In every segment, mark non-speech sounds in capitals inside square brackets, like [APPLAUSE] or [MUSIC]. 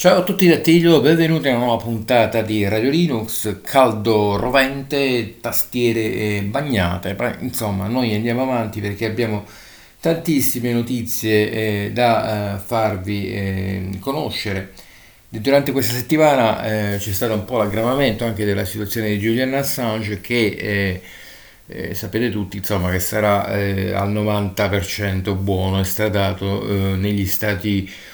Ciao a tutti da Tiglio, benvenuti a una nuova puntata di Radio Linux, caldo rovente, tastiere bagnate, insomma noi andiamo avanti perché abbiamo tantissime notizie eh, da eh, farvi eh, conoscere. Durante questa settimana eh, c'è stato un po' l'aggravamento anche della situazione di Julian Assange che eh, eh, sapete tutti insomma, che sarà al 90% buono, è stradato eh, negli Stati Uniti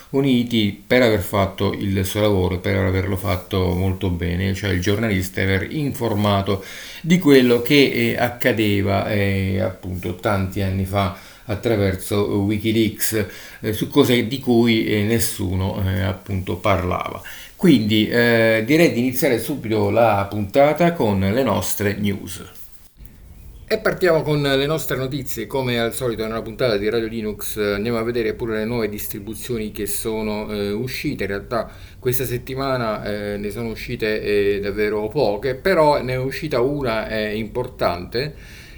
per aver fatto il suo lavoro, per averlo fatto molto bene, cioè il giornalista aver informato di quello che eh, accadeva eh, appunto tanti anni fa attraverso Wikileaks eh, su cose di cui nessuno appunto parlava. Quindi direi di iniziare subito la puntata con le nostre news. E partiamo con le nostre notizie, come al solito nella puntata di Radio Linux andiamo a vedere pure le nuove distribuzioni che sono eh, uscite, in realtà questa settimana eh, ne sono uscite eh, davvero poche, però ne è uscita una eh, importante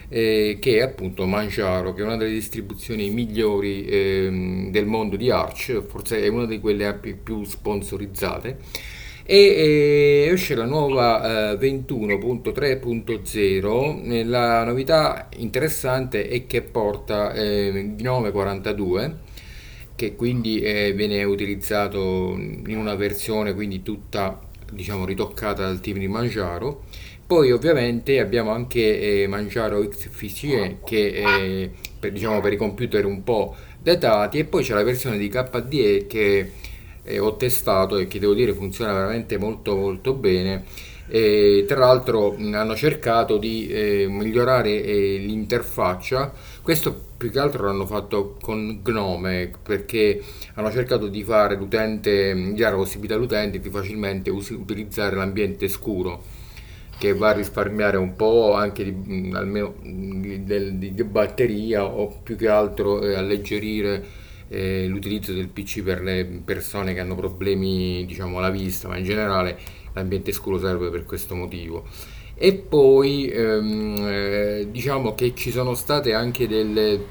eh, che è appunto Manjaro, che è una delle distribuzioni migliori ehm, del mondo di Arch, forse è una di quelle più sponsorizzate e esce la nuova eh, 21.3.0 la novità interessante è che porta eh, Gnome 42 che quindi eh, viene utilizzato in una versione quindi tutta diciamo ritoccata dal team di Mangiaro poi ovviamente abbiamo anche eh, Mangiaro XFCE che è per, diciamo, per i computer un po' datati e poi c'è la versione di KDE che eh, ho testato e che devo dire funziona veramente molto molto bene. E, tra l'altro hanno cercato di eh, migliorare eh, l'interfaccia, questo più che altro l'hanno fatto con Gnome perché hanno cercato di fare l'utente, dare la possibilità all'utente di facilmente us- utilizzare l'ambiente scuro che va a risparmiare un po' anche di, almeno di, di, di batteria o più che altro eh, alleggerire eh, l'utilizzo del PC per le persone che hanno problemi diciamo alla vista, ma in generale l'ambiente scuro serve per questo motivo. E poi ehm, eh, diciamo che ci sono state anche delle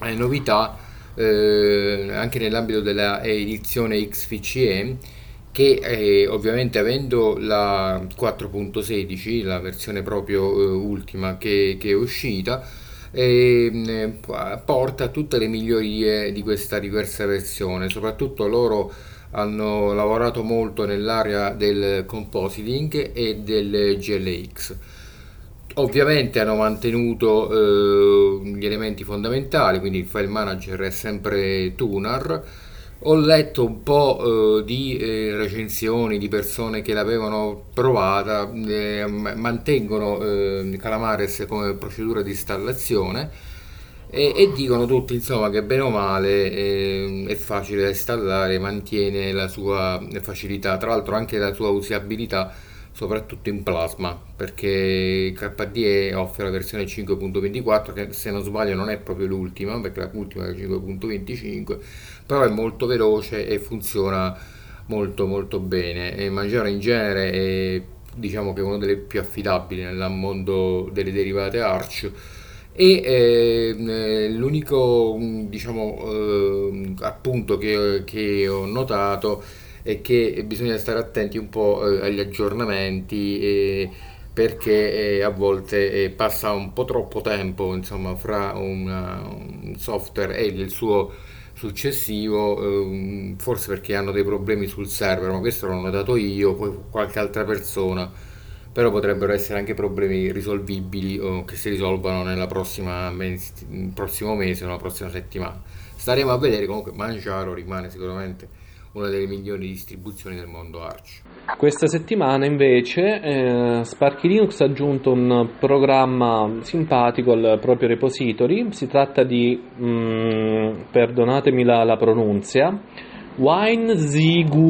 eh, novità eh, anche nell'ambito della edizione XFCE che eh, ovviamente avendo la 4.16, la versione proprio eh, ultima che, che è uscita, e mm, porta tutte le migliorie di questa diversa versione, soprattutto loro hanno lavorato molto nell'area del compositing e del GLX. Ovviamente hanno mantenuto eh, gli elementi fondamentali, quindi il file manager è sempre Tunar, ho letto un po' eh, di eh, recensioni di persone che l'avevano provata, eh, mantengono eh, Calamares come procedura di installazione e, e, dicono tutti insomma che bene o male eh, è facile da installare, mantiene la sua facilità, tra l'altro anche la sua usabilità soprattutto in plasma perché KDE offre la versione 5.24 che se non sbaglio non è proprio l'ultima perché l'ultima è 5.25 però è molto veloce e funziona molto molto bene. E Mangiare in genere è diciamo che è una delle più affidabili nel mondo delle derivate Arch. E eh, l'unico diciamo eh, appunto che, che ho notato e che bisogna stare attenti un po' eh, agli aggiornamenti eh, perché a volte eh, passa un po' troppo tempo insomma, fra una, un software e il suo successivo, ehm, forse perché hanno dei problemi sul server, ma questo l'ho notato io, poi qualche altra persona, però potrebbero essere anche problemi risolvibili o che si risolvano nel prossimo mese o nella prossima settimana. Staremo a vedere, comunque Mangiaro rimane sicuramente una delle migliori distribuzioni del mondo Arch. Questa settimana invece eh, Sparky Linux ha aggiunto un programma simpatico al proprio repository, si tratta di, mm, perdonatemi la, la pronuncia, WineZGUI,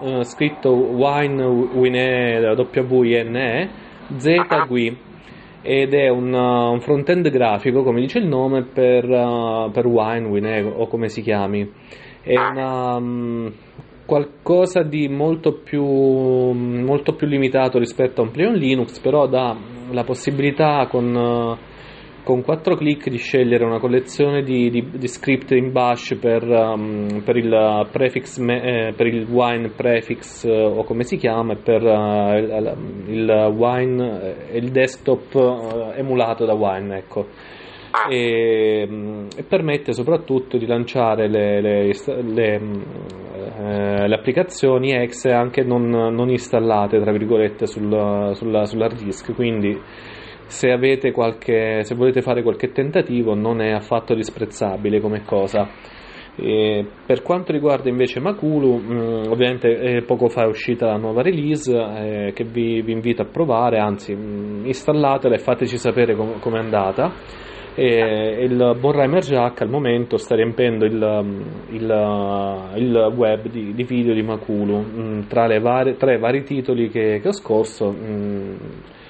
eh, scritto Wine Wine W-I-N-E, ZGUI ed è un, uh, un front-end grafico, come dice il nome, per, uh, per Wine, Wine o come si chiami è una, um, qualcosa di molto più, molto più limitato rispetto a un Pleon Linux, però dà la possibilità con, uh, con quattro clic di scegliere una collezione di, di, di script in bash per, um, per, il prefix me, eh, per il wine prefix eh, o come si chiama per uh, il, il, wine il desktop uh, emulato da wine ecco e, mm, e, permette soprattutto di lanciare le, le, le, mm, eh, le applicazioni exe anche non, non, installate tra virgolette sul, sulla, sull'hard disk. Quindi se, qualche, se volete fare qualche tentativo non è affatto disprezzabile come cosa. E per quanto riguarda invece Makulu, mm, ovviamente poco fa è uscita la nuova release eh, che vi, vi, invito a provare, anzi installatela e fateci sapere com- com'è andata e il Bonreimer Jack al momento sta riempendo il, il, il web di, di, video di Makulu. Mm, tra, varie, tra, i vari titoli che, che ho scorso mm,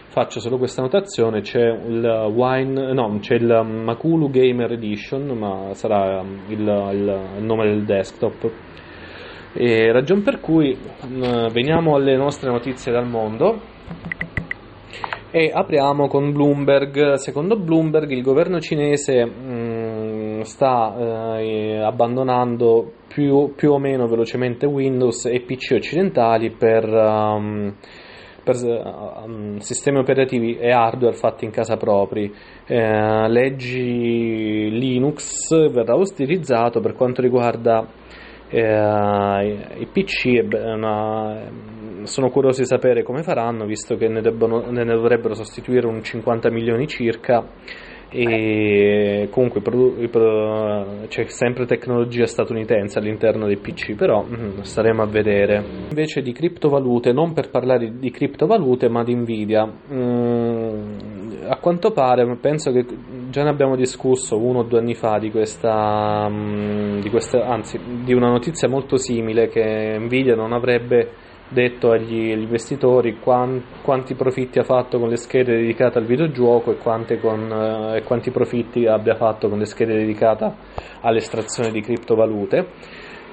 faccio solo questa notazione. C'è il Wine no c'è il Makulu Gamer Edition ma sarà il, nome del desktop. E ragion per cui mm, veniamo alle nostre notizie dal mondo e apriamo con Bloomberg. Secondo Bloomberg il governo cinese mh, mm, sta eh, abbandonando più, più, o meno velocemente Windows e PC occidentali per, um, per um, sistemi operativi e hardware fatti in casa propri. Eh, leggi Linux verrà utilizzato per quanto riguarda eh, i PC una, sono curioso di sapere come faranno visto che ne, debbono, ne dovrebbero sostituire un 50 milioni circa. E comunque c'è sempre tecnologia statunitense all'interno dei PC però mm, staremo a vedere. Invece di criptovalute non per parlare di criptovalute ma di Nvidia. Mm, a quanto pare penso che già ne abbiamo discusso uno o due anni fa di questa, mm, di questa anzi di una notizia molto simile che Nvidia non avrebbe detto agli investitori quanti profitti ha fatto con le schede dedicate al videogioco e, con, eh, e quanti profitti abbia fatto con le schede dedicate all'estrazione di criptovalute.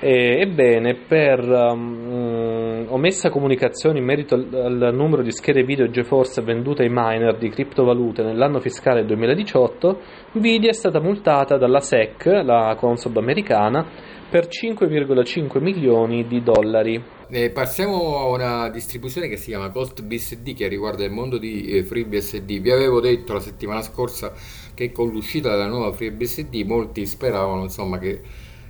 E, ebbene, per um, omessa comunicazione in merito al, al, numero di schede video GeForce vendute ai miner di criptovalute nell'anno fiscale 2018, Nvidia è stata multata dalla SEC, la Consob americana, per 5,5 milioni di dollari. Eh, passiamo a una distribuzione che si chiama Ghost BSD che riguarda il mondo di eh, FreeBSD. Vi avevo detto la settimana scorsa che con l'uscita della nuova FreeBSD molti speravano insomma, che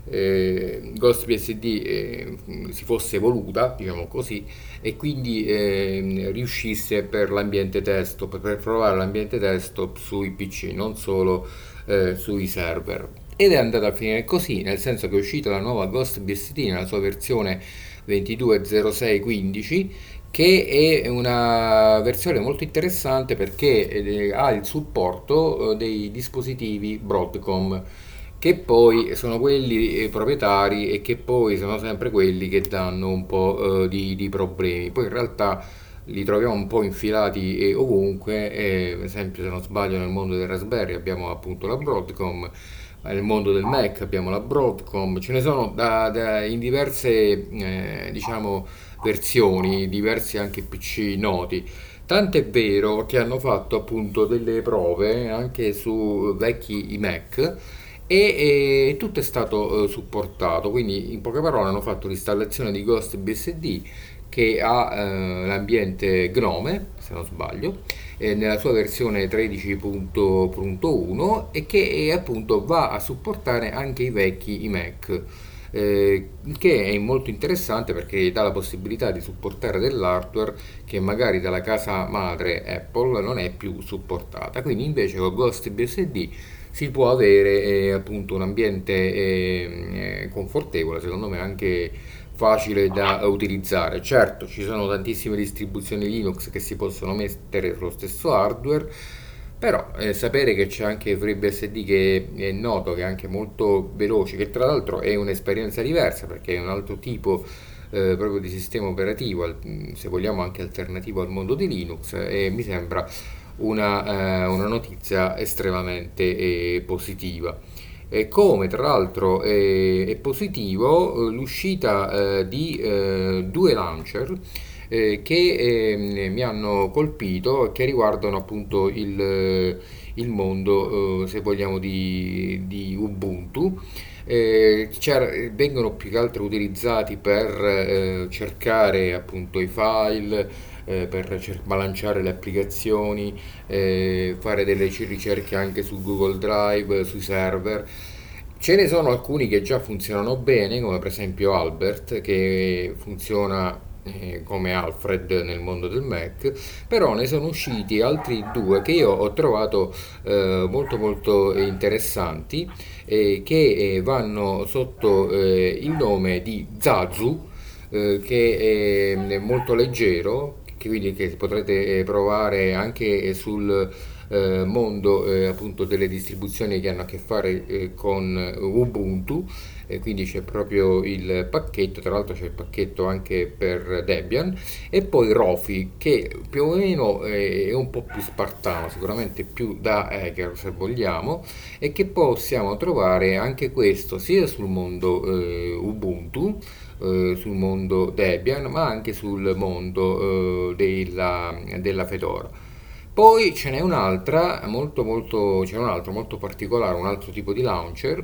eh, Ghost BSD eh, si fosse evoluta, diciamo così, e quindi eh, riuscisse per l'ambiente desktop, per provare l'ambiente desktop sui PC, non solo eh, sui server. Ed è andata a finire così, nel senso che è uscita la nuova Ghost BSD nella sua versione 220615 che è una versione molto interessante perché eh, ha il supporto eh, dei dispositivi Broadcom che poi sono quelli eh, proprietari e che poi sono sempre quelli che danno un po' di, di problemi. Poi in realtà li troviamo un po' infilati ovunque, e, per esempio se non sbaglio nel mondo del Raspberry abbiamo appunto la Broadcom, nel mondo del Mac abbiamo la Broadcom, ce ne sono da, da in diverse eh, diciamo, versioni, diversi anche PC noti. Tant'è vero che hanno fatto appunto delle prove anche su vecchi Mac e, e tutto è stato eh, supportato, quindi in poche parole hanno fatto l'installazione di Ghost BSD che ha eh, l'ambiente Gnome, se non sbaglio, eh, nella sua versione 13.1 e che eh, appunto va a supportare anche i vecchi iMac. Eh, che è molto interessante perché dà la possibilità di supportare dell'hardware che magari dalla casa madre Apple non è più supportata. Quindi invece con Ghost BSD si può avere eh, appunto un ambiente eh confortevole, secondo me anche facile da utilizzare. Certo, ci sono tantissime distribuzioni Linux che si possono mettere sullo stesso hardware, però eh, sapere che c'è anche FreeBSD che è noto, che è anche molto veloce, che tra l'altro è un'esperienza diversa perché è un altro tipo eh, proprio di sistema operativo, se vogliamo anche alternativo al mondo di Linux, e mi sembra una, eh, una notizia estremamente eh, positiva. E come tra l'altro è, è positivo eh, l'uscita eh, di eh, due launcher che eh, mi hanno colpito che riguardano appunto il, il mondo, se vogliamo, di, di Ubuntu. Eh, vengono più che altro utilizzati per eh, cercare appunto i file, eh, per cer- lanciare le applicazioni, eh, fare delle ricerche anche su Google Drive, sui server. Ce ne sono alcuni che già funzionano bene, come per esempio Albert, che funziona eh, come Alfred nel mondo del Mac, però ne sono usciti altri due che io ho trovato eh, molto molto interessanti eh, che vanno sotto eh, il nome di Zazu eh, che è molto leggero che quindi che potrete provare anche sul eh, mondo eh, appunto delle distribuzioni che hanno a che fare eh, con Ubuntu. E quindi c'è proprio il pacchetto, tra l'altro c'è il pacchetto anche per Debian. E poi Rofi che più o meno è un po' più spartano, sicuramente più da hacker se vogliamo e che possiamo trovare anche questo sia sul mondo eh, Ubuntu eh, sul mondo Debian ma anche sul mondo eh, della, della Fedora. Poi ce n'è un'altra molto molto, c'è un altro molto particolare, un altro tipo di launcher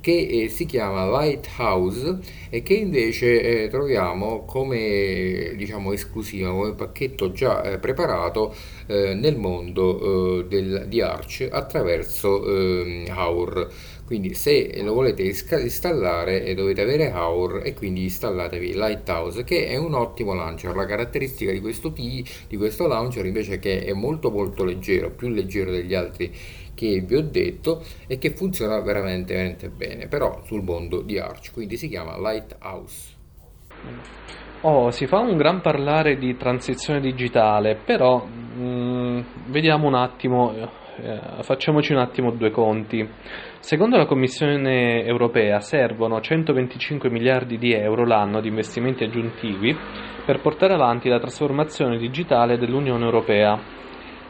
che eh, si chiama Lighthouse e che invece eh, troviamo come diciamo esclusiva, come pacchetto già eh, preparato nel mondo del, di Arch attraverso ehm, Our. Quindi se lo volete installare eh, dovete avere Hour e quindi installatevi Lighthouse che è un ottimo launcher. La caratteristica di questo, P, di questo launcher invece è che è molto molto leggero, più leggero degli altri che vi ho detto e che funziona veramente, veramente bene, però sul mondo di Arch, quindi si chiama Lighthouse. Oh, si fa un gran parlare di transizione digitale, però mh, mm, vediamo un attimo, eh, facciamoci un attimo due conti. Secondo la Commissione europea servono 125 miliardi di euro l'anno di investimenti aggiuntivi per portare avanti la trasformazione digitale dell'Unione europea.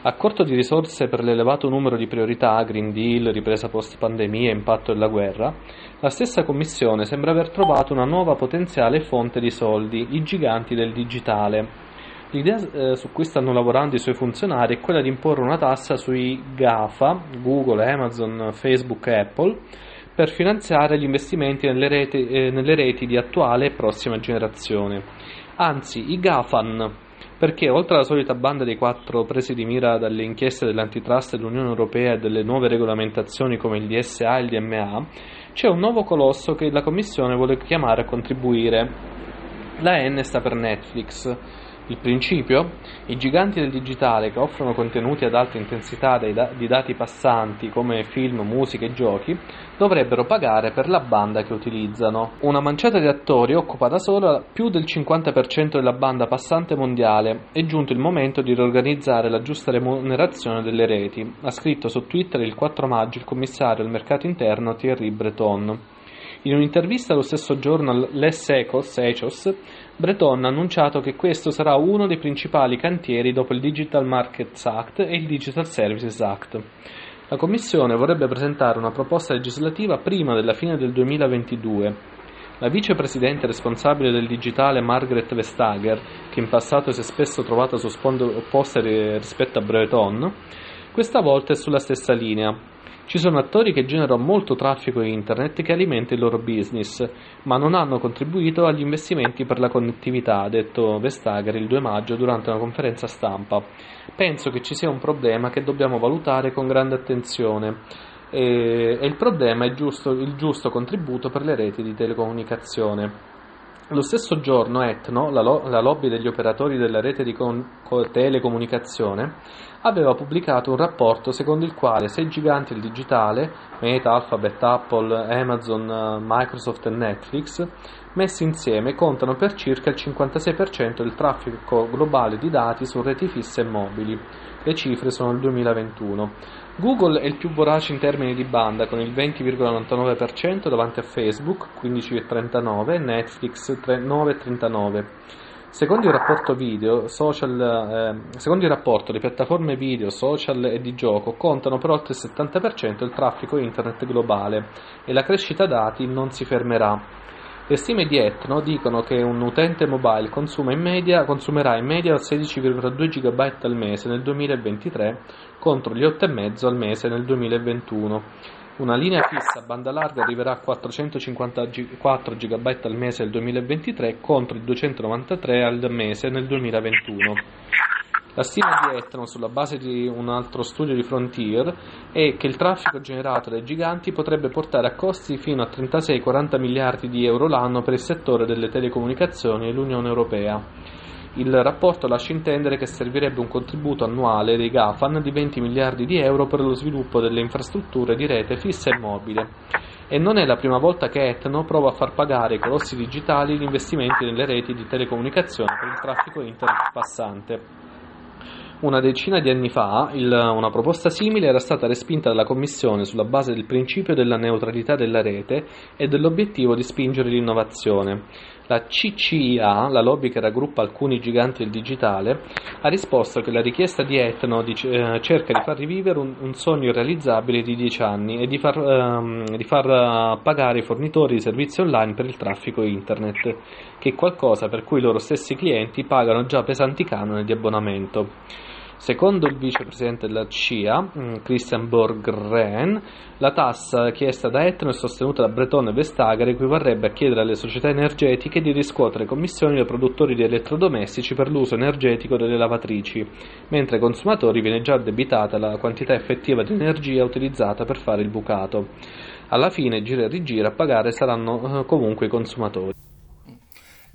A corto di risorse per l'elevato numero di priorità, Green Deal, ripresa post-pandemia impatto della guerra, la stessa Commissione sembra aver trovato una nuova potenziale fonte di soldi, i giganti del digitale. L'idea eh, su cui stanno lavorando i suoi funzionari è quella di imporre una tassa sui GAFA, Google, Amazon, Facebook e Apple, per finanziare gli investimenti nelle reti, eh, nelle reti di attuale e prossima generazione. Anzi, i GAFAN, perché oltre alla solita banda dei quattro presi di mira dalle inchieste dell'antitrust dell'Unione Europea e delle nuove regolamentazioni come il DSA e il DMA, c'è un nuovo colosso che la Commissione vuole chiamare a contribuire. La N sta per Netflix il principio? I giganti del digitale che offrono contenuti ad alta intensità da- di dati passanti come film, musica e giochi dovrebbero pagare per la banda che utilizzano. Una manciata di attori occupa da sola più del 50% della banda passante mondiale. È giunto il momento di riorganizzare la giusta remunerazione delle reti, ha scritto su Twitter il 4 maggio il commissario al mercato interno Thierry Breton. In un'intervista lo stesso giorno all'Es Echos, Breton ha annunciato che questo sarà uno dei principali cantieri dopo il Digital Markets Act e il Digital Services Act. La Commissione vorrebbe presentare una proposta legislativa prima della fine del 2022. La vicepresidente responsabile del digitale Margaret Vestager, che in passato si è spesso trovata su sponde opposte rispetto a Breton, questa volta è sulla stessa linea, ci sono attori che generano molto traffico internet che alimenta il loro business, ma non hanno contribuito agli investimenti per la connettività, ha detto Vestager il 2 maggio durante una conferenza stampa. Penso che ci sia un problema che dobbiamo valutare con grande attenzione e, il problema è giusto, il giusto contributo per le reti di telecomunicazione. Lo stesso giorno Etno, la, lo- la, lobby degli operatori della rete di con- telecomunicazione, aveva pubblicato un rapporto secondo il quale sei giganti del digitale, Meta, Alphabet, Apple, Amazon, Microsoft e Netflix, messi insieme contano per circa il 56% del traffico globale di dati su reti fisse e mobili. Le cifre sono del 2021. Google è il più vorace in termini di banda con il 20,99% davanti a Facebook 15,39% e Netflix 9,39%. Secondo il rapporto video, social, eh, secondo il rapporto, le piattaforme video, social e di gioco contano per oltre il 70% del traffico internet globale e la crescita dati non si fermerà. Le stime di Etno dicono che un utente mobile in media, consumerà in media 16,2 GB al mese nel 2023 contro gli 8,5 al mese nel 2021. Una linea fissa a banda larga arriverà a 454 GB al mese nel 2023 contro i 293 al mese nel 2021. La stima di Etno, sulla base di un altro studio di Frontier, è che il traffico generato dai giganti potrebbe portare a costi fino a 36-40 miliardi di euro l'anno per il settore delle telecomunicazioni e l'Unione Europea. Il rapporto lascia intendere che servirebbe un contributo annuale dei GAFAN di 20 miliardi di euro per lo sviluppo delle infrastrutture di rete fissa e mobile. E non è la prima volta che Etno prova a far pagare ai colossi digitali gli investimenti nelle reti di telecomunicazione per il traffico internet passante. Una decina di anni fa il, una proposta simile era stata respinta dalla Commissione sulla base del principio della neutralità della rete e dell'obiettivo di spingere l'innovazione. La CCIA, la lobby che raggruppa alcuni giganti del digitale, ha risposto che la richiesta di Etno di, eh, cerca di far rivivere un, un, sogno irrealizzabile di dieci anni e di far, ehm, di far uh, pagare i fornitori di servizi online per il traffico internet, che è qualcosa per cui i loro stessi clienti pagano già pesanti canoni di abbonamento. Secondo il vicepresidente della CIA, mm, Christian Borgren, la tassa chiesta da Etno e sostenuta da Breton e Vestager equivarrebbe a chiedere alle società energetiche di riscuotere commissioni dai produttori di elettrodomestici per l'uso energetico delle lavatrici, mentre ai consumatori viene già addebitata la quantità effettiva di energia utilizzata per fare il bucato. Alla fine, gira e rigira, a pagare saranno eh, comunque i consumatori.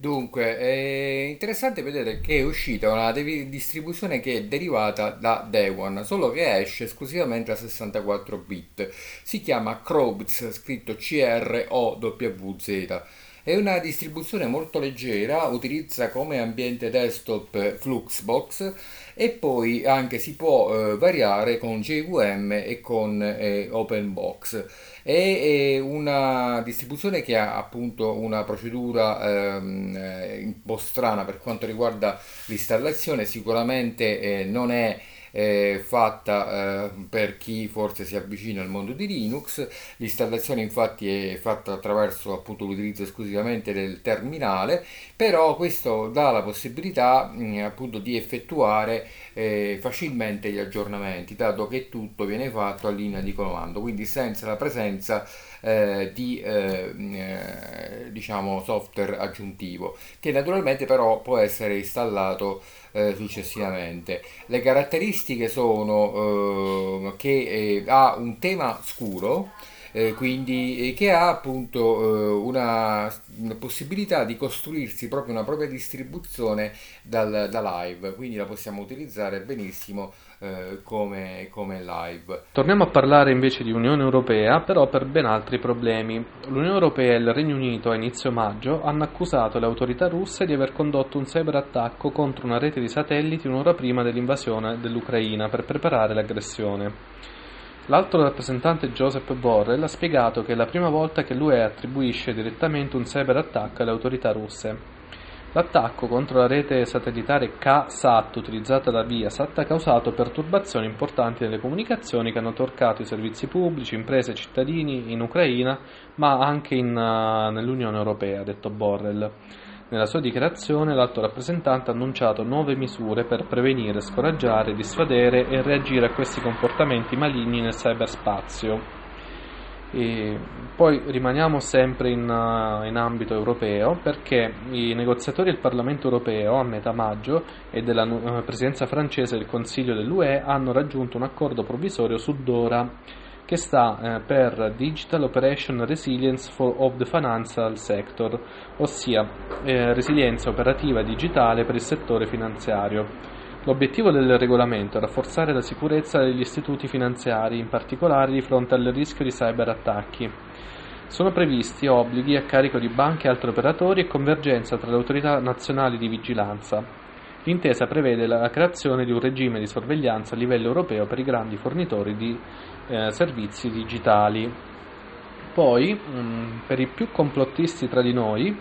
Dunque, è interessante vedere che è uscita una distribuzione che è derivata da One, solo che esce esclusivamente a 64 bit. Si chiama Crowbz, scritto C-R-O-W-Z. È una distribuzione molto leggera, utilizza come ambiente desktop Fluxbox e poi anche si può eh, variare con JVM e con eh, OpenBox. È, una distribuzione che ha appunto una procedura ehm, eh, un po' strana per quanto riguarda l'installazione, sicuramente eh, non è eh, fatta eh, per chi forse si avvicina al mondo di Linux. L'installazione infatti è fatta attraverso appunto l'utilizzo esclusivamente del terminale, però questo dà la possibilità mh, mm, appunto di effettuare eh, facilmente gli aggiornamenti, dato che tutto viene fatto a linea di comando, quindi senza la presenza eh, di eh, eh, diciamo software aggiuntivo che naturalmente però può essere installato eh, successivamente. Le caratteristiche sono eh, che eh, ha un tema scuro, eh, quindi che ha appunto eh, una, una, possibilità di costruirsi proprio una propria distribuzione dal, da live, quindi la possiamo utilizzare benissimo eh, come, come live. Torniamo a parlare invece di Unione Europea, però per ben altri problemi. L'Unione Europea e il Regno Unito a inizio maggio hanno accusato le autorità russe di aver condotto un cyberattacco contro una rete di satelliti un'ora prima dell'invasione dell'Ucraina per preparare l'aggressione. L'alto rappresentante Joseph Borrell ha spiegato che è la prima volta che l'UE attribuisce direttamente un cyberattacco alle autorità russe. L'attacco contro la rete satellitare K-SAT utilizzata da Viasat ha causato perturbazioni importanti nelle comunicazioni che hanno toccato i servizi pubblici, imprese e cittadini in Ucraina, ma anche in, uh, nell'Unione Europea, ha detto Borrell. Nella sua dichiarazione l'alto rappresentante ha annunciato nuove misure per prevenire, scoraggiare, dissuadere e reagire a questi comportamenti maligni nel cyberspazio. E poi rimaniamo sempre in, uh, in, ambito europeo perché i negoziatori del Parlamento europeo a metà maggio e della uh, presidenza francese del Consiglio dell'UE hanno raggiunto un accordo provvisorio su DORA che sta eh, per Digital Operation Resilience for, of the Financial Sector, ossia eh, resilienza operativa digitale per il settore finanziario. L'obiettivo del regolamento è rafforzare la sicurezza degli istituti finanziari, in particolare di fronte al rischio di cyberattacchi. Sono previsti obblighi a carico di banche e altri operatori e convergenza tra le autorità nazionali di vigilanza. L'intesa prevede la creazione di un regime di sorveglianza a livello europeo per i grandi fornitori di eh, servizi digitali. Poi, mh, mm, per i più complottisti tra di noi,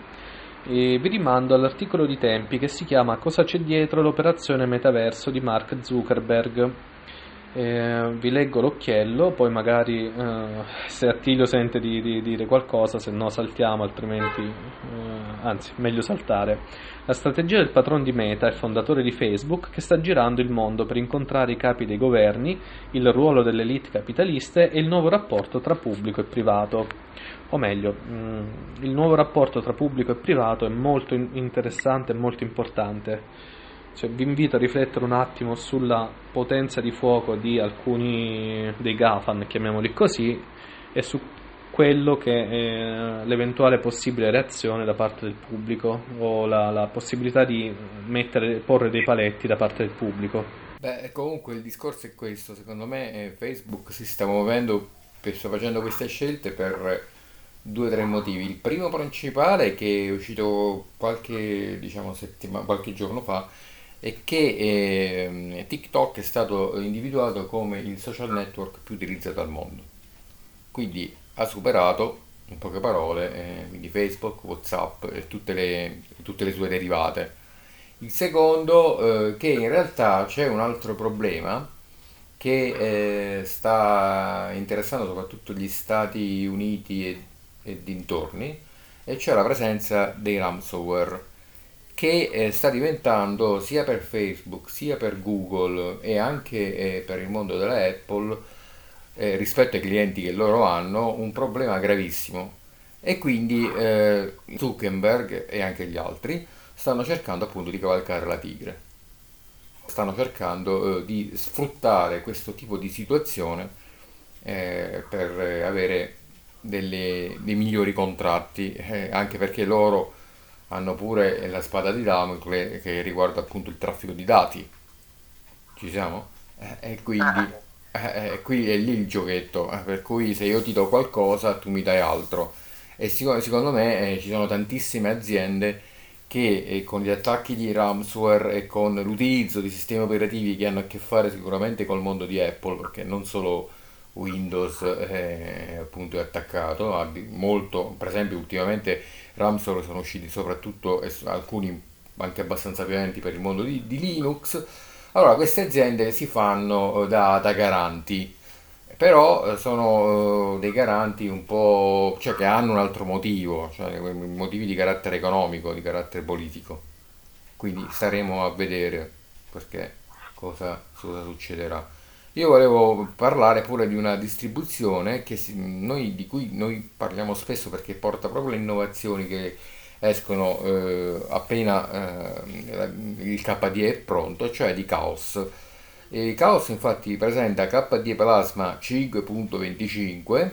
e vi rimando all'articolo di Tempi che si chiama Cosa c'è dietro l'operazione metaverso di Mark Zuckerberg. Eh, vi leggo l'occhiello, poi magari eh, se Attilio sente di, di, dire qualcosa, se no saltiamo, altrimenti, eh, anzi, meglio saltare. La strategia del patron di Meta e fondatore di Facebook che sta girando il mondo per incontrare i capi dei governi, il ruolo delle elite capitaliste e il nuovo rapporto tra pubblico e privato. O meglio, mh, mm, il nuovo rapporto tra pubblico e privato è molto interessante e molto importante cioè, vi invito a riflettere un attimo sulla potenza di fuoco di alcuni dei GAFAN, chiamiamoli così, e su quello che è l'eventuale possibile reazione da parte del pubblico o la, la possibilità di mettere, porre dei paletti da parte del pubblico. Beh, comunque il discorso è questo, secondo me eh, Facebook si sta muovendo, sta facendo queste scelte per due o tre motivi. Il primo principale che è uscito qualche, diciamo, settimana, qualche giorno fa è che eh, TikTok è stato individuato come il social network più utilizzato al mondo. Quindi ha superato, in poche parole, eh, Facebook, Whatsapp e tutte le, tutte le sue derivate. Il secondo, eh, che in realtà c'è un altro problema che eh, sta interessando soprattutto gli Stati Uniti e, e dintorni, e cioè la presenza dei ransomware che eh, sta diventando sia per Facebook sia per Google e anche eh, per il mondo della Apple eh, rispetto ai clienti che loro hanno un problema gravissimo. E quindi eh, Zuckerberg e anche gli altri stanno cercando appunto di cavalcare la tigre. Stanno cercando eh, di sfruttare questo tipo di situazione eh, per avere delle, dei migliori contratti anche perché loro hanno pure la spada di Damocle che riguarda appunto il traffico di dati. Ci siamo? Eh, e quindi eh, eh, qui è lì il giochetto, eh, per cui se io ti do qualcosa tu mi dai altro. E sic- secondo me eh, ci sono tantissime aziende che con gli attacchi di ransomware e con l'utilizzo di sistemi operativi che hanno a che fare sicuramente col mondo di Apple, perché non solo Windows appunto è attaccato, molto, per esempio ultimamente ransomware sono usciti soprattutto alcuni anche abbastanza violenti per il mondo di, di Linux. Allora, queste aziende si fanno eh, da, da garanti, però eh, sono eh, dei garanti un po', cioè che hanno un altro motivo, cioè motivi di carattere economico, di carattere politico. Quindi staremo a vedere perché cosa, cosa succederà. Io volevo parlare pure di una distribuzione che si, noi, di cui noi parliamo spesso perché porta proprio le innovazioni che escono eh, appena eh, il KDE è pronto, cioè di Chaos. E Chaos infatti presenta KDE Plasma 5.25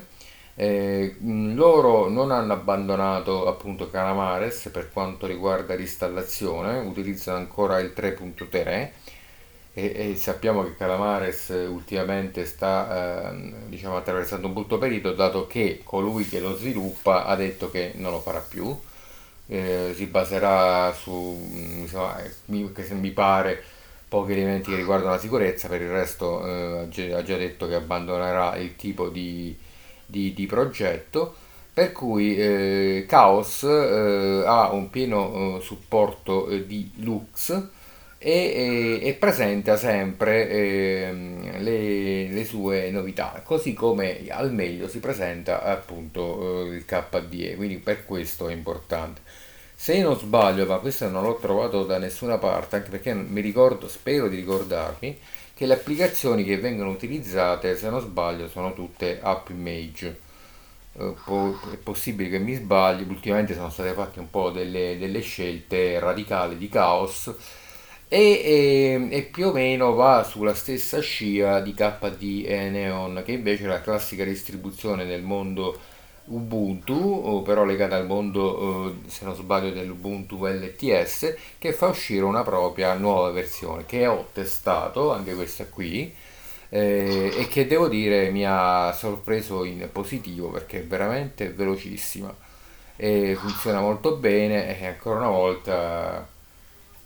eh, loro non hanno abbandonato appunto Calamares per quanto riguarda l'installazione, utilizzano ancora il 3.3 e, e sappiamo che Calamares ultimamente sta eh, diciamo, attraversando un brutto periodo dato che colui che lo sviluppa ha detto che non lo farà più. Eh, si baserà su insomma, mi, che mi pare pochi elementi che riguardano la sicurezza. Per il resto eh, ha già detto che abbandonerà il tipo di, di, di progetto. Per cui eh, Chaos eh, ha un pieno eh, supporto eh, di Lux e, e, e presenta sempre eh, le, le, sue novità, così come al meglio si presenta appunto eh, il KDE, quindi per questo è importante. Se non sbaglio, ma questo non l'ho trovato da nessuna parte, anche perché mi ricordo, spero di ricordarmi, che le applicazioni che vengono utilizzate, se non sbaglio, sono tutte app image. Eh, è possibile che mi sbagli, ultimamente sono state fatte un po' delle, delle scelte radicali di caos e, e, e, più o meno va sulla stessa scia di KD e Neon che invece è la classica distribuzione nel mondo Ubuntu però legata al mondo eh, se non sbaglio dell'Ubuntu LTS che fa uscire una propria nuova versione che ho testato anche questa qui eh, e che devo dire mi ha sorpreso in positivo perché è veramente velocissima. E funziona molto bene e ancora una volta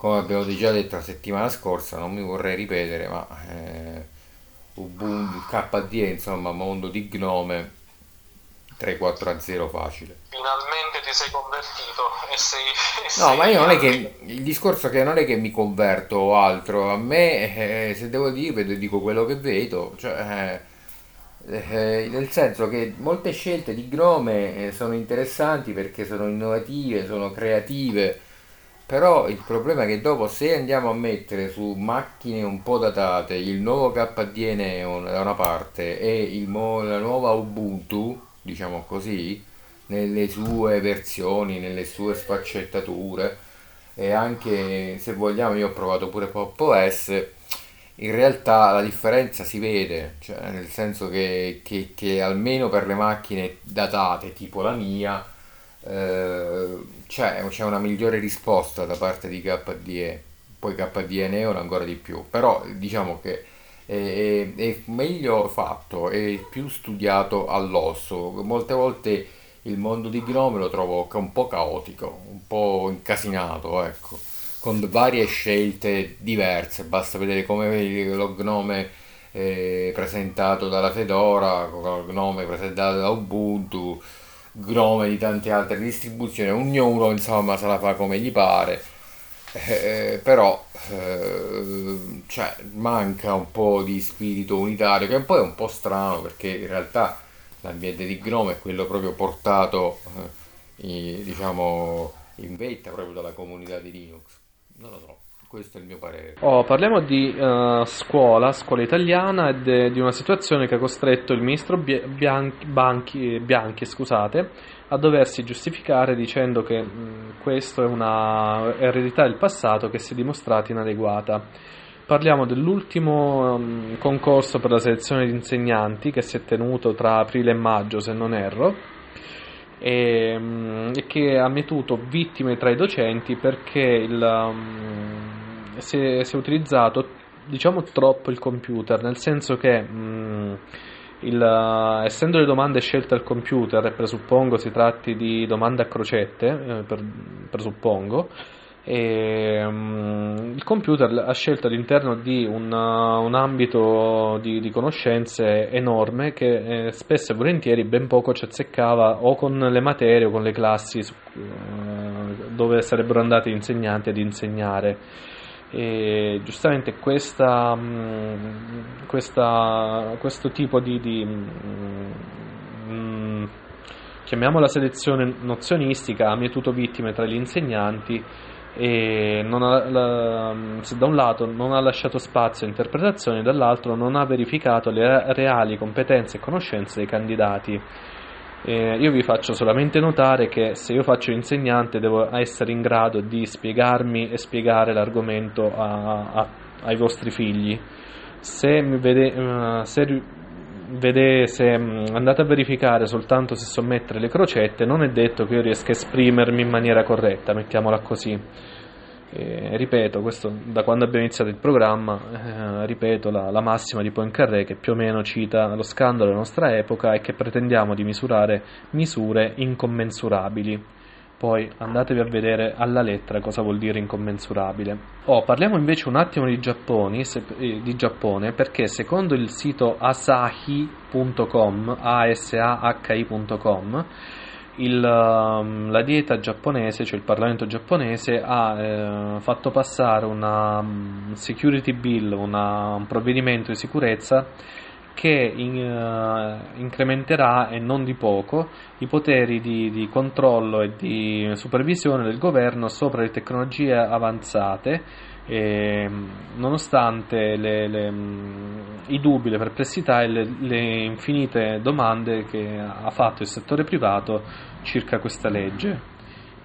come abbiamo già detto la settimana scorsa, non mi vorrei ripetere, ma eh, Ubuntu, KDE, insomma, mondo di Gnome, 3-4 a 0 facile. Finalmente ti sei convertito e sei... E No, sei ma io non è che il discorso che non è che mi converto o altro, a me eh, se devo dire vedo- dico quello che vedo, cioè eh, eh, nel senso che molte scelte di Gnome eh, sono interessanti perché sono innovative, sono creative, però il problema è che dopo se andiamo a mettere su macchine un po' datate il nuovo KDE Neon da una parte e il la nuova Ubuntu, diciamo così, nelle sue versioni, nelle sue sfaccettature e anche se vogliamo io ho provato pure Pop OS, in realtà la differenza si vede, cioè nel senso che, che- che almeno per le macchine datate tipo la mia eh, c'è, c'è una migliore risposta da parte di KDE, poi KDE Neon ancora di più, però diciamo che è, è- meglio fatto, è più studiato all'osso. Molte volte il mondo di Gnome lo trovo un po' caotico, un po' incasinato, ecco, con varie scelte diverse, basta vedere come lo Gnome presentato dalla Fedora, con lo Gnome presentato da Ubuntu Gnome di tante altre distribuzioni, ognuno insomma se la fa come gli pare, Eh, però eh, cioè, manca un po' di spirito unitario, che poi è un po' strano perché in realtà l'ambiente di Gnome è quello proprio portato, eh, diciamo, in vetta proprio dalla comunità di Linux. Non lo so, questo è il mio parere. Oh, parliamo di eh, scuola, scuola italiana e de- di una situazione che ha costretto il ministro Bia- Bianchi, Banchi- Bianchi, scusate, a doversi giustificare dicendo che mh, questo è una eredità del passato che si è dimostrata inadeguata. Parliamo dell'ultimo mh, concorso per la selezione di insegnanti che si è tenuto tra aprile e maggio, se non erro, e, mm, e che ha mietuto vittime tra i docenti perché il, mm, si, è, si è utilizzato diciamo troppo il computer, nel senso che mm, il, eh, essendo le domande scelte al computer, e presuppongo si tratti di domande a crocette, eh, per- presuppongo, e, mm, il computer ha scelto all'interno di un, uh, un ambito di, di conoscenze enorme che eh, spesso e volentieri ben poco ci azzeccava o con le materie o con le classi su- eh, dove sarebbero andati gli insegnanti ad insegnare. E giustamente questa, mm, questa- questo tipo di, di, mm, chiamiamola selezione nozionistica ha mietuto vittime tra gli insegnanti e ha- la- da un lato non ha lasciato spazio a interpretazioni, dall'altro non ha verificato le re- reali competenze e conoscenze dei candidati. Eh, io vi faccio solamente notare che se io faccio l'insegnante devo essere in grado di spiegarmi e spiegare l'argomento a- a- ai vostri figli. Se, mi vede, eh, se ri- vede- se mm, andate a verificare soltanto se so mettere le crocette, non è detto che io riesca a esprimermi in maniera corretta, mettiamola così. Eh, ripeto, questo da quando abbiamo iniziato il programma, eh, ripeto la, la massima di Poincaré che più o meno cita lo scandalo della nostra epoca e che pretendiamo di misurare misure incommensurabili. Poi andatevi a vedere alla lettera cosa vuol dire incommensurabile. Oh, parliamo invece un attimo di, Giapponi, se- eh, di Giappone perché secondo il sito asahi.com, asahi.com, il, um, la dieta giapponese, cioè il Parlamento giapponese, ha eh, fatto passare una um, security bill, una- un provvedimento di sicurezza che in- eh, incrementerà e non di poco i poteri di, di controllo e di supervisione del governo sopra le tecnologie avanzate, e, nonostante le- le, mh, i dubbi, le perplessità e le, le infinite domande che ha fatto il settore privato circa questa legge.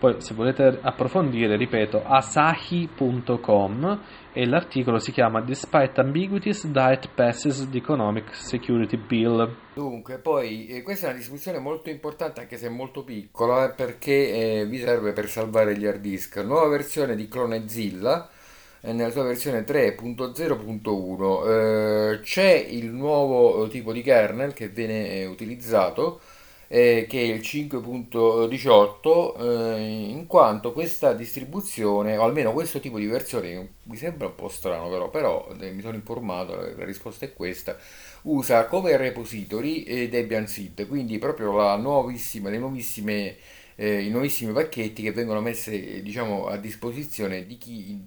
Poi, se volete approfondire, ripeto, asahi.com e l'articolo si chiama Despite Ambiguities, Diet Passes the Economic Security Bill. Dunque, poi eh, questa è una discussione molto importante anche se molto piccola eh, perché eh, vi serve per salvare gli hard disk. Nuova versione di Clonezilla eh, nella sua versione 3.0.1 eh, c'è il nuovo eh, tipo di kernel che viene utilizzato eh, che è il 5.18 eh, in quanto questa distribuzione o almeno questo tipo di versione mi sembra un po' strano però, però eh, mi sono informato la risposta è questa usa come repository eh, Debian Seed quindi proprio la nuovissima le nuovissime eh, i nuovissimi pacchetti che vengono messi diciamo, a disposizione di chi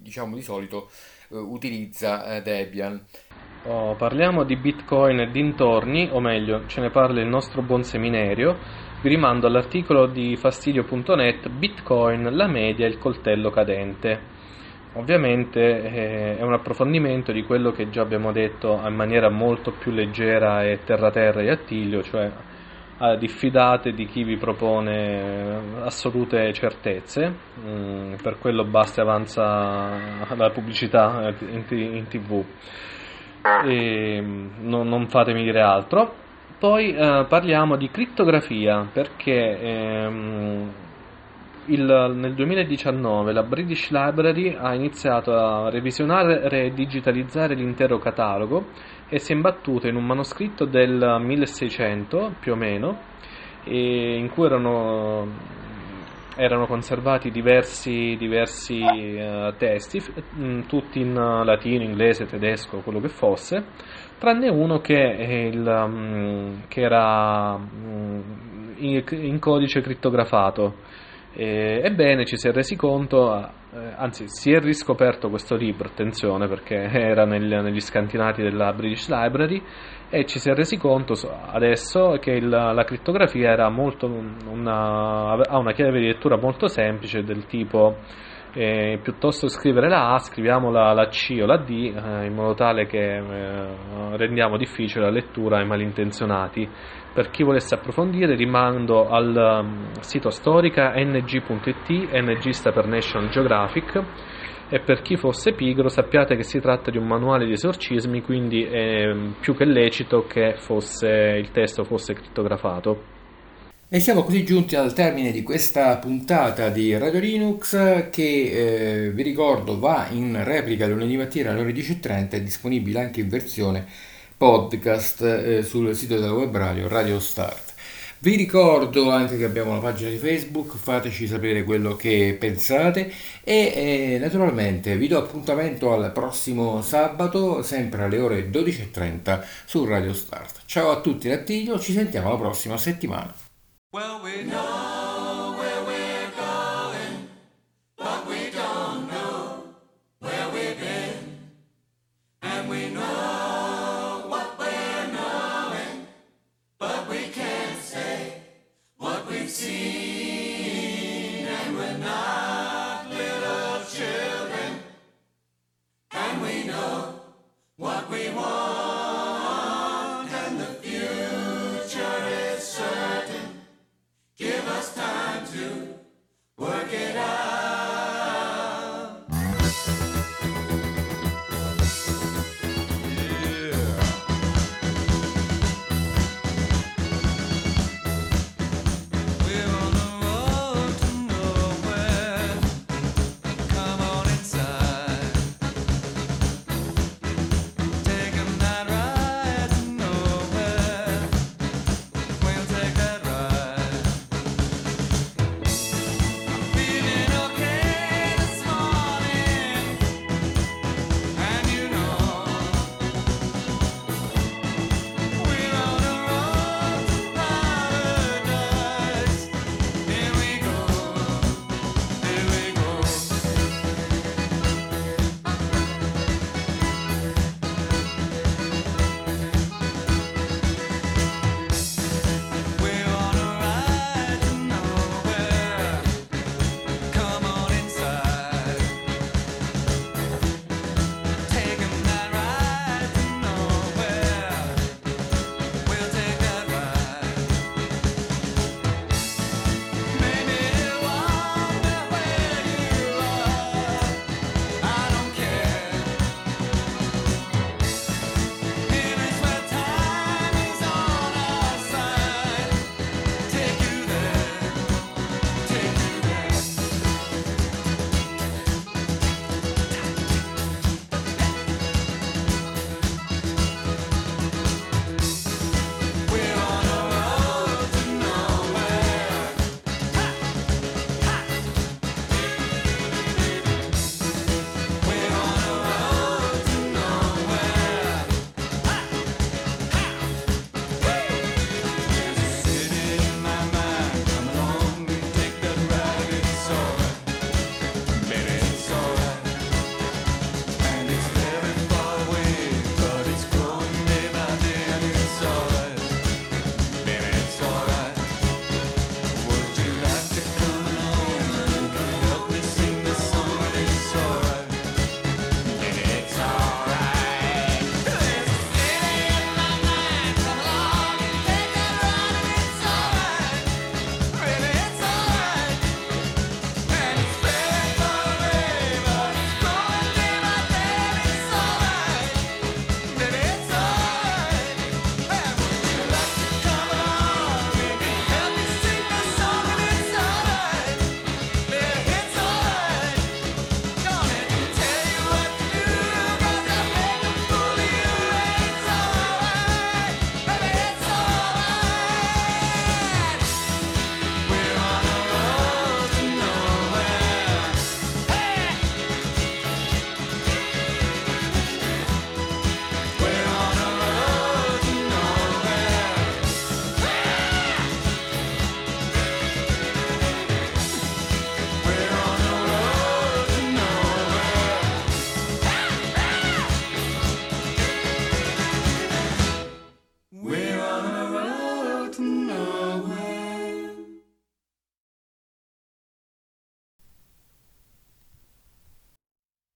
diciamo di solito eh, utilizza Debian Oh, parliamo di Bitcoin e dintorni, o meglio, ce ne parla il nostro buon Seminerio. Vi rimando all'articolo di fastidio.net Bitcoin, la media e il coltello cadente. Ovviamente eh, è un approfondimento di quello che già abbiamo detto in maniera molto più leggera e terra-terra e attilio, cioè eh, diffidate di chi vi propone assolute certezze, mm, per quello basta e avanza la pubblicità in, in tv e non, non fatemi dire altro. Poi eh, parliamo di crittografia perché ehm, il, nel 2019 la British Library ha iniziato a revisionare e digitalizzare l'intero catalogo e si è imbattuta in un manoscritto del 1600 più o meno in cui erano erano conservati diversi, diversi uh, testi, mh, mm, tutti in uh, latino, inglese, tedesco, quello che fosse, tranne uno che, il, um, che era um, in, in, codice crittografato. E, ebbene, ci si è resi conto, eh, anzi, si è riscoperto questo libro, attenzione, perché [LAUGHS] era nel, negli scantinati della British Library e ci si è resi conto adesso che il, la crittografia molto una, ha una chiave di lettura molto semplice del tipo eh, piuttosto scrivere la A scriviamo la, la C o la D eh, in modo tale che eh, rendiamo difficile la lettura ai malintenzionati per chi volesse approfondire rimando al um, sito storica ng.it ng sta per National Geographic e per chi fosse pigro sappiate che si tratta di un manuale di esorcismi, quindi è più che lecito che fosse, il testo fosse crittografato. E siamo così giunti al termine di questa puntata di Radio Linux che eh, vi ricordo va in replica lunedì mattina alle ore 10.30 è disponibile anche in versione podcast eh, sul sito della web radio Radio Start. Vi ricordo anche che abbiamo una pagina di Facebook, fateci sapere quello che pensate e eh, naturalmente vi do appuntamento al prossimo sabato, sempre alle ore 12.30 su Radio Start. Ciao a tutti da Tiglio, ci sentiamo la prossima settimana. Well, we know where we're going, but we don't know where we've been. And we know what we're knowing, but we can't say what we've seen. And we're not little children, and we know what we